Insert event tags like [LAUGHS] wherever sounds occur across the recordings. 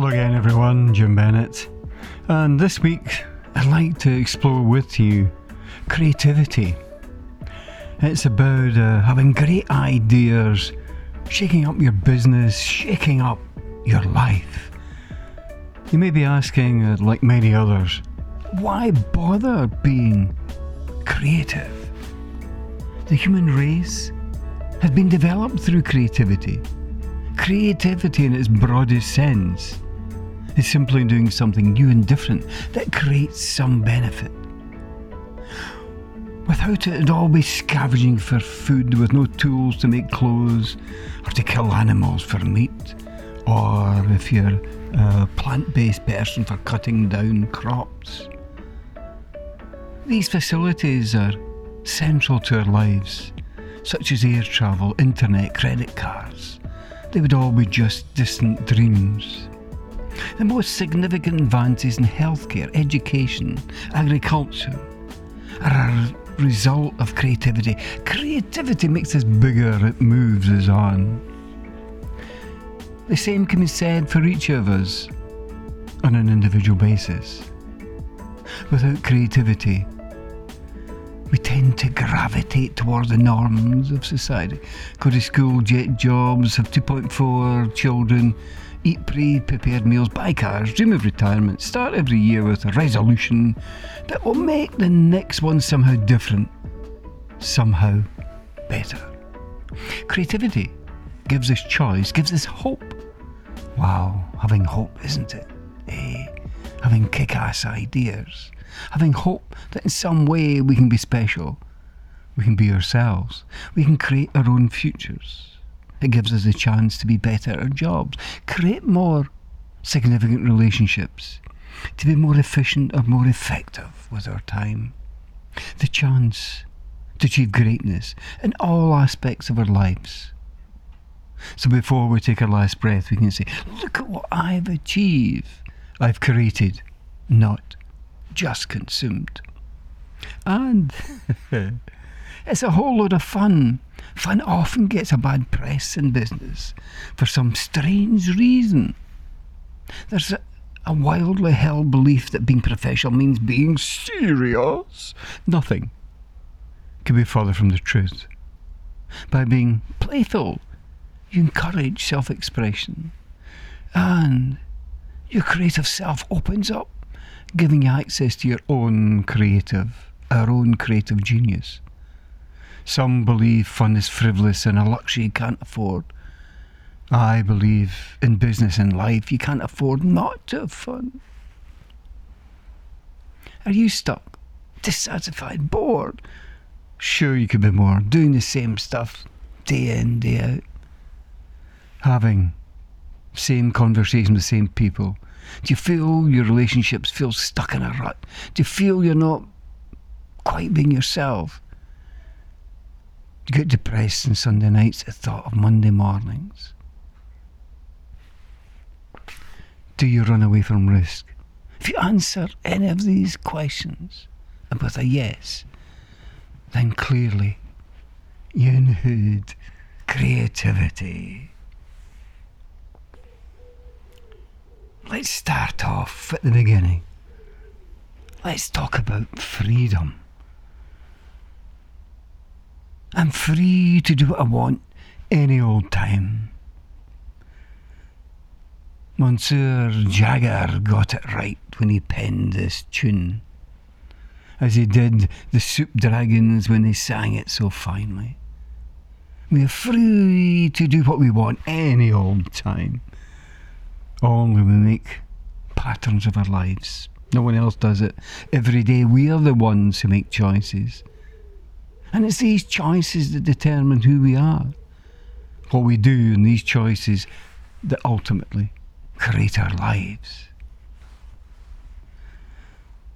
Hello again, everyone. Jim Bennett. And this week, I'd like to explore with you creativity. It's about uh, having great ideas, shaking up your business, shaking up your life. You may be asking, uh, like many others, why bother being creative? The human race has been developed through creativity. Creativity, in its broadest sense, is simply doing something new and different that creates some benefit. Without it, it'd all be scavenging for food with no tools to make clothes or to kill animals for meat, or if you're a plant based person for cutting down crops. These facilities are central to our lives, such as air travel, internet, credit cards. They would all be just distant dreams. The most significant advances in healthcare, education, agriculture are a result of creativity. Creativity makes us bigger, it moves us on. The same can be said for each of us on an individual basis. Without creativity, we tend to gravitate towards the norms of society. Go to school, get jobs, have 2.4 children, eat pre prepared meals, buy cars, dream of retirement, start every year with a resolution that will make the next one somehow different, somehow better. Creativity gives us choice, gives us hope. Wow, having hope, isn't it? Eh? Having kick ass ideas, having hope that in some way we can be special, we can be ourselves, we can create our own futures. It gives us a chance to be better at our jobs, create more significant relationships, to be more efficient or more effective with our time. The chance to achieve greatness in all aspects of our lives. So before we take our last breath, we can say, Look at what I've achieved. I've created, not just consumed. And [LAUGHS] it's a whole lot of fun Fun often gets a bad press in business for some strange reason. There's a, a wildly held belief that being professional means being serious. Nothing could be further from the truth. By being playful, you encourage self expression and your creative self opens up, giving you access to your own creative, our own creative genius. Some believe fun is frivolous and a luxury you can't afford. I believe in business and life you can't afford not to have fun. Are you stuck, dissatisfied, bored? Sure, you could be more, doing the same stuff day in, day out. Having same conversation with the same people. Do you feel your relationships feel stuck in a rut? Do you feel you're not quite being yourself? Get depressed on Sunday nights at the thought of Monday mornings. Do you run away from risk? If you answer any of these questions with a yes, then clearly you need creativity. Let's start off at the beginning. Let's talk about freedom. I'm free to do what I want any old time. Monsieur Jagger got it right when he penned this tune, as he did the Soup Dragons when they sang it so finely. We are free to do what we want any old time. Only we make patterns of our lives. No one else does it. Every day we are the ones who make choices. And it's these choices that determine who we are, what we do and these choices that ultimately create our lives.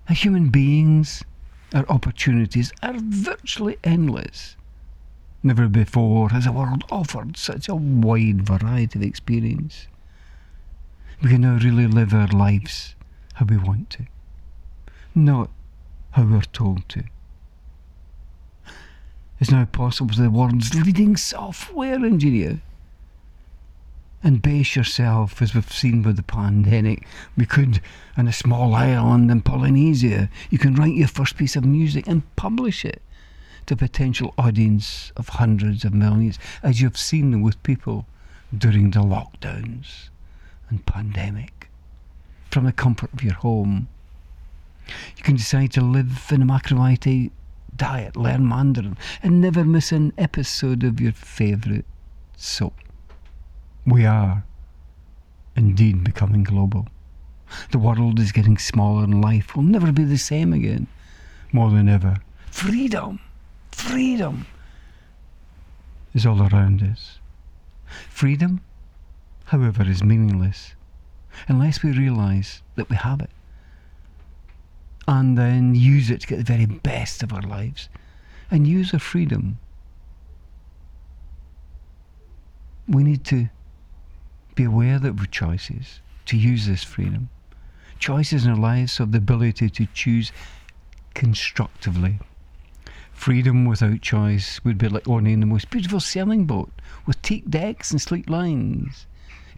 As human beings, our opportunities are virtually endless. Never before has the world offered such a wide variety of experience. We can now really live our lives how we want to, not how we're told to. It's now possible for the world's leading software engineer and base yourself, as we've seen with the pandemic. We could, in a small island in Polynesia, you can write your first piece of music and publish it to a potential audience of hundreds of millions, as you've seen with people during the lockdowns and pandemic. From the comfort of your home, you can decide to live in a macrobiotic diet, learn Mandarin, and never miss an episode of your favourite soap. We are indeed becoming global. The world is getting smaller and life will never be the same again. More than ever. Freedom! Freedom! Is all around us. Freedom, however, is meaningless unless we realise that we have it and then use it to get the very best of our lives and use our freedom. We need to be aware that we're choices, to use this freedom. Choices in our lives have the ability to choose constructively. Freedom without choice would be like owning the most beautiful sailing boat with teak decks and sleek lines,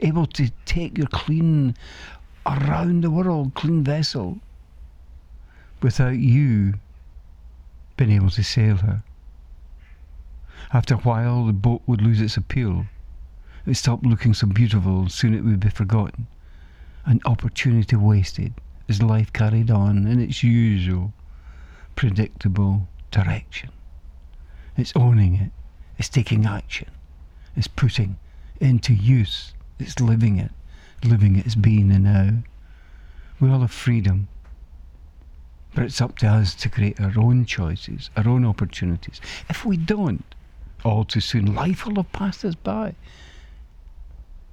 able to take your clean, around the world clean vessel without you being able to sail her. After a while, the boat would lose its appeal it stopped looking so beautiful, and soon it would be forgotten. An opportunity wasted as life carried on in its usual, predictable direction. It's owning it, it's taking action, it's putting into use, it's living it, living its being and now. We all have freedom, but it's up to us to create our own choices, our own opportunities. If we don't, all too soon life will have passed us by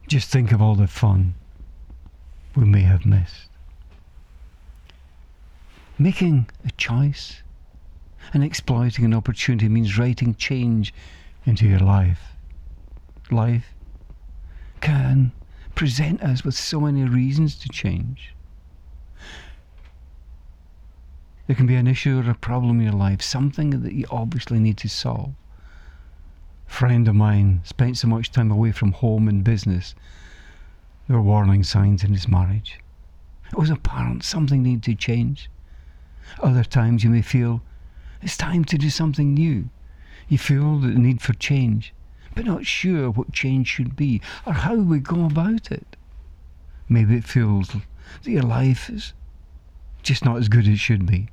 just think of all the fun we may have missed. Making a choice and exploiting an opportunity means writing change into your life. Life can present us with so many reasons to change. There can be an issue or a problem in your life, something that you obviously need to solve A friend of mine spent so much time away from home and business. There were warning signs in his marriage. It was apparent something needed to change. Other times you may feel it's time to do something new. You feel the need for change, but not sure what change should be or how we go about it. Maybe it feels that your life is just not as good as it should be.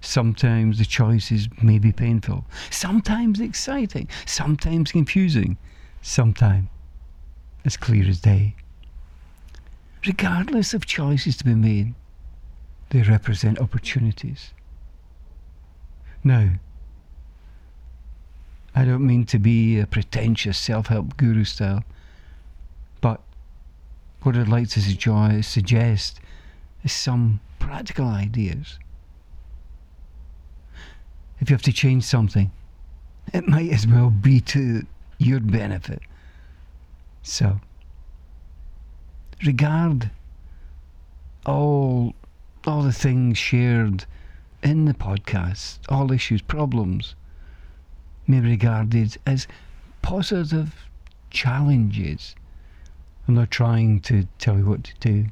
Sometimes the choices may be painful, sometimes exciting, sometimes confusing, sometimes as clear as day. Regardless of choices to be made, they represent opportunities. Now, I don't mean to be a pretentious self help guru style, but what I'd like to suggest is some practical ideas if you have to change something, it might as well be to your benefit. So, regard all all the things shared in the podcast, all issues, problems, may be regarded as positive challenges. I'm not trying to tell you what to do.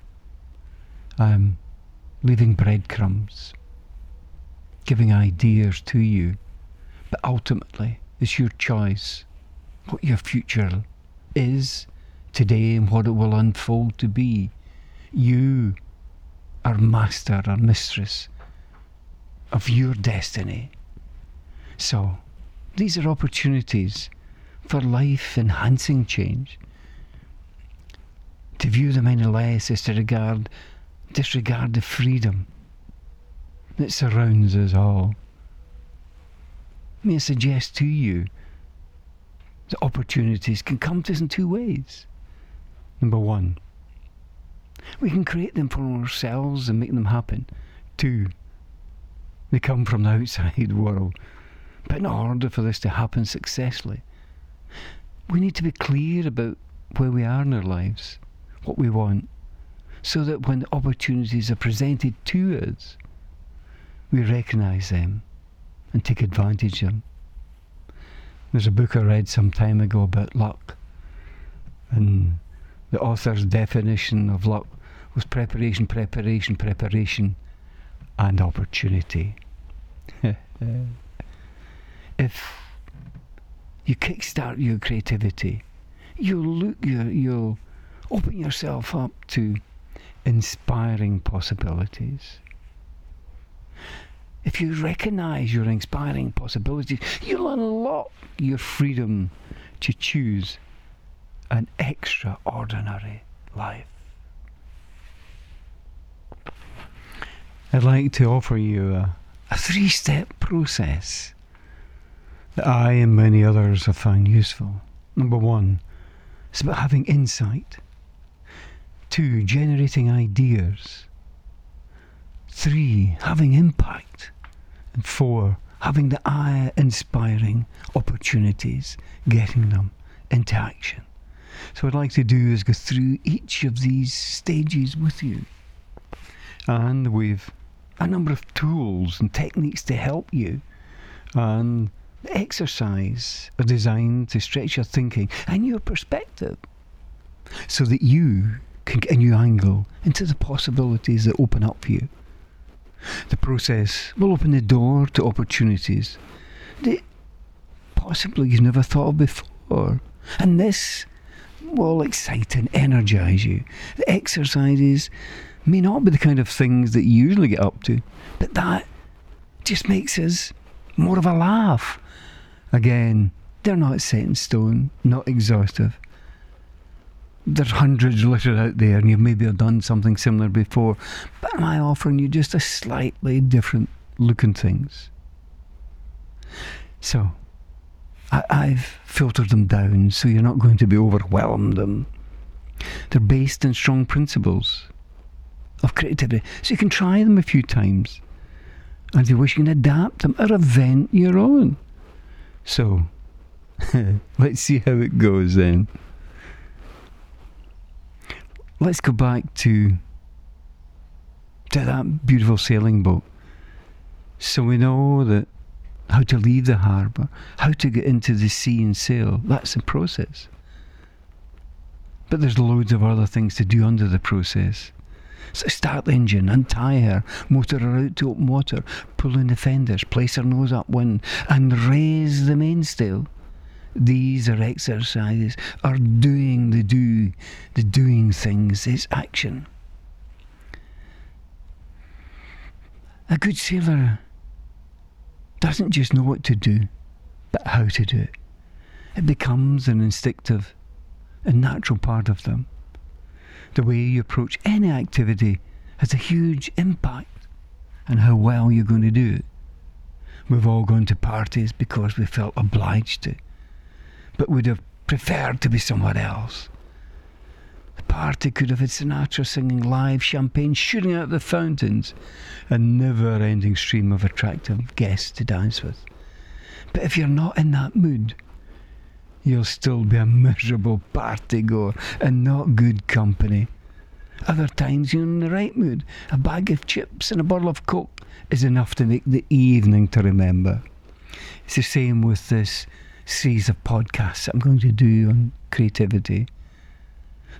I'm leaving breadcrumbs giving ideas to you. But ultimately, it's your choice what your future is today and what it will unfold to be. You are master or mistress of your destiny. So, these are opportunities for life enhancing change. To view them any less is to regard, disregard the freedom that surrounds us all. May I suggest to you that opportunities can come to us in two ways. Number one, we can create them for ourselves and make them happen. Two, they come from the outside [LAUGHS] world. But in order for this to happen successfully, we need to be clear about where we are in our lives, what we want, so that when opportunities are presented to us, we recognize them and take advantage of them. There's a book I read some time ago about luck, and the author's definition of luck was preparation, preparation, preparation, and opportunity. [LAUGHS] if you kickstart your creativity, you'll look, you'll, you'll open yourself up to inspiring possibilities. If you recognize your inspiring possibilities, you'll unlock your freedom to choose an extraordinary life. I'd like to offer you a, a three step process that I and many others have found useful. Number one, it's about having insight. Two, generating ideas. Three, having impact. And four, having the eye inspiring opportunities, getting them into action. So, what I'd like to do is go through each of these stages with you. And we've a number of tools and techniques to help you. And the exercise are designed to stretch your thinking and your perspective so that you can get a new angle into the possibilities that open up for you. The process will open the door to opportunities that possibly you've never thought of before. And this will excite and energize you. The exercises may not be the kind of things that you usually get up to, but that just makes us more of a laugh. Again, they're not set in stone, not exhaustive. There's hundreds littered out there, and you've maybe done something similar before, but am I offering you just a slightly different look at things? So, I, I've filtered them down so you're not going to be overwhelmed. Them. They're based in strong principles of creativity. So you can try them a few times. And if you wish, you can adapt them or invent your own. So, [LAUGHS] let's see how it goes then. Let's go back to, to that beautiful sailing boat. So we know that how to leave the harbour, how to get into the sea and sail, that's the process. But there's loads of other things to do under the process. So start the engine, untie her, motor her out to open water, pull in the fenders, place her nose upwind, and raise the mainsail. These are exercises, are doing the do, the doing things, it's action. A good sailor doesn't just know what to do, but how to do it. It becomes an instinctive and natural part of them the way you approach any activity has a huge impact on how well you're going to do it. We've all gone to parties because we felt obliged to, but would have preferred to be somewhere else. The party could have had Sinatra singing live, champagne shooting out the fountains, a never ending stream of attractive guests to dance with. But if you're not in that mood, you'll still be a miserable party goer and not good company. Other times you're in the right mood. A bag of chips and a bottle of Coke is enough to make the evening to remember. It's the same with this series of podcasts I'm going to do on creativity.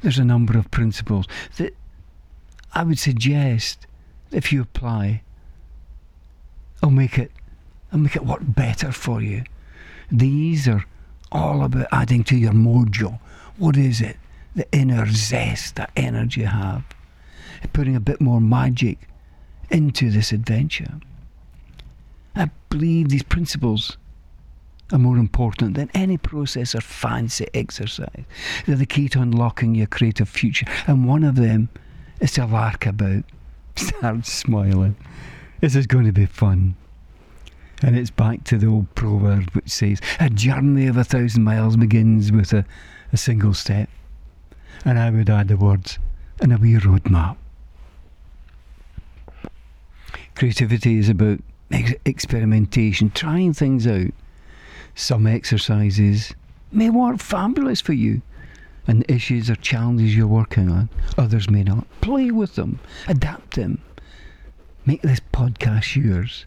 There's a number of principles that I would suggest if you apply, I'll make it I'll make it work better for you. These are all about adding to your mojo. What is it? The inner zest, that energy you have. Putting a bit more magic into this adventure. I believe these principles are more important than any process or fancy exercise. They're the key to unlocking your creative future. And one of them is to lark about. [LAUGHS] Start smiling. This is going to be fun. And it's back to the old proverb which says, A journey of a thousand miles begins with a, a single step. And I would add the words, and a wee roadmap. Creativity is about ex- experimentation, trying things out. Some exercises may work fabulous for you and issues or challenges you're working on. Others may not. Play with them, adapt them. Make this podcast yours.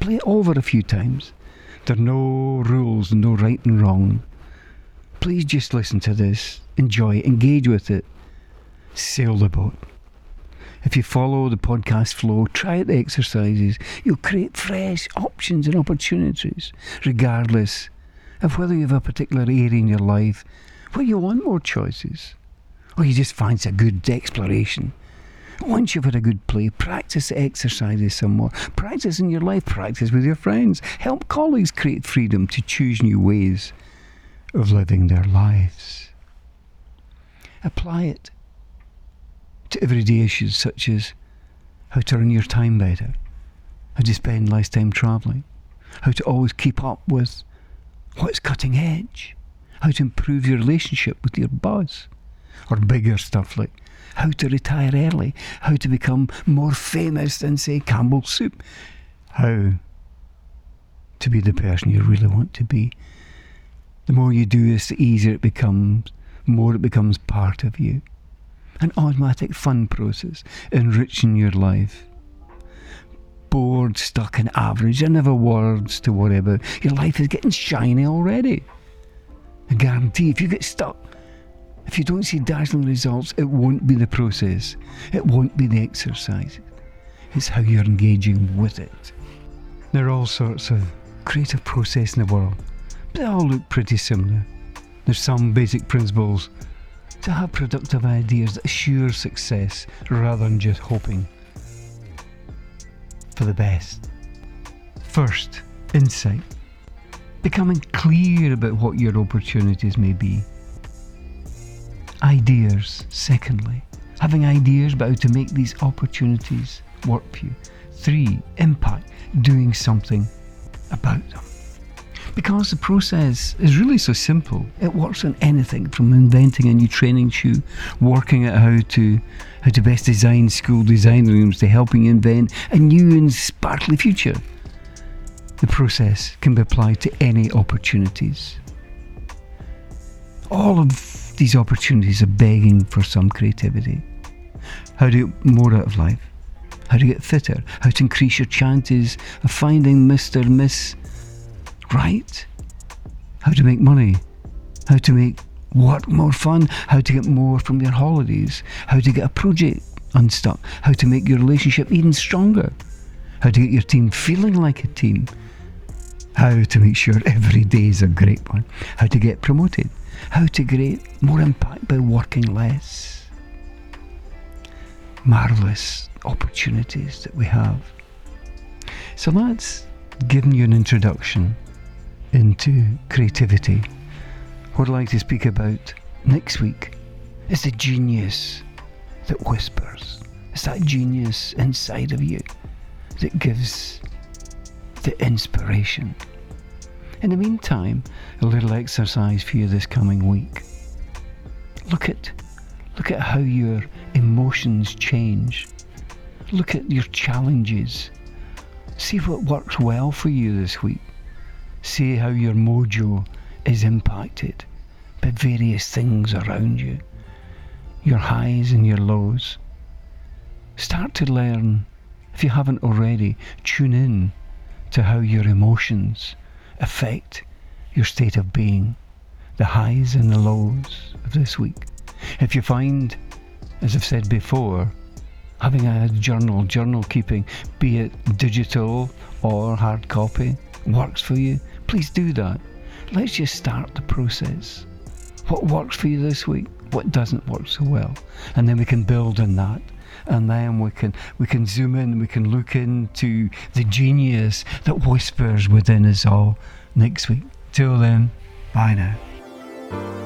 Play it over a few times. There are no rules, no right and wrong. Please just listen to this, enjoy it, engage with it, sail the boat. If you follow the podcast flow, try the exercises, you'll create fresh options and opportunities, regardless of whether you have a particular area in your life where you want more choices, or you just find it's a good exploration. Once you've had a good play, practice the exercises some more. Practice in your life, practice with your friends. Help colleagues create freedom to choose new ways of living their lives. Apply it to everyday issues such as how to run your time better, how to spend less time travelling, how to always keep up with what's cutting edge, how to improve your relationship with your boss, or bigger stuff like how to retire early, how to become more famous than, say, Campbell's Soup, how to be the person you really want to be. The more you do this, the easier it becomes, more it becomes part of you. An automatic fun process, enriching your life. Bored, stuck in average, and never words to worry about. Your life is getting shiny already. I guarantee if you get stuck, if you don't see dazzling results, it won't be the process, it won't be the exercise. It's how you're engaging with it. There are all sorts of creative process in the world, but they all look pretty similar. There's some basic principles to have productive ideas that assure success rather than just hoping for the best. First, insight. Becoming clear about what your opportunities may be. Ideas, secondly. Having ideas about how to make these opportunities work for you. Three, impact. Doing something about them. Because the process is really so simple. It works on anything from inventing a new training shoe, working out how to how to best design school design rooms to helping invent a new and sparkly future. The process can be applied to any opportunities. All of these opportunities are begging for some creativity. How to get more out of life, how to get fitter, how to increase your chances of finding Mr. Miss right, how to make money, how to make work more fun, how to get more from your holidays, how to get a project unstuck, how to make your relationship even stronger, how to get your team feeling like a team, how to make sure [LAUGHS] every day is a great one, how to get promoted, how to create more impact by working less. Marvellous opportunities that we have. So that's given you an introduction into creativity. What I'd like to speak about next week is the genius that whispers. It's that genius inside of you that gives the inspiration. In the meantime, a little exercise for you this coming week. Look at look at how your emotions change. Look at your challenges. See what works well for you this week. See how your mojo is impacted by various things around you, your highs and your lows. Start to learn, if you haven't already, tune in to how your emotions affect your state of being, the highs and the lows of this week. If you find, as I've said before, having a journal, journal keeping, be it digital or hard copy, works for you, please do that. Let's just start the process. What works for you this week? What doesn't work so well? And then we can build on that. And then we can we can zoom in, we can look into the genius that whispers within us all next week. Till then, bye now.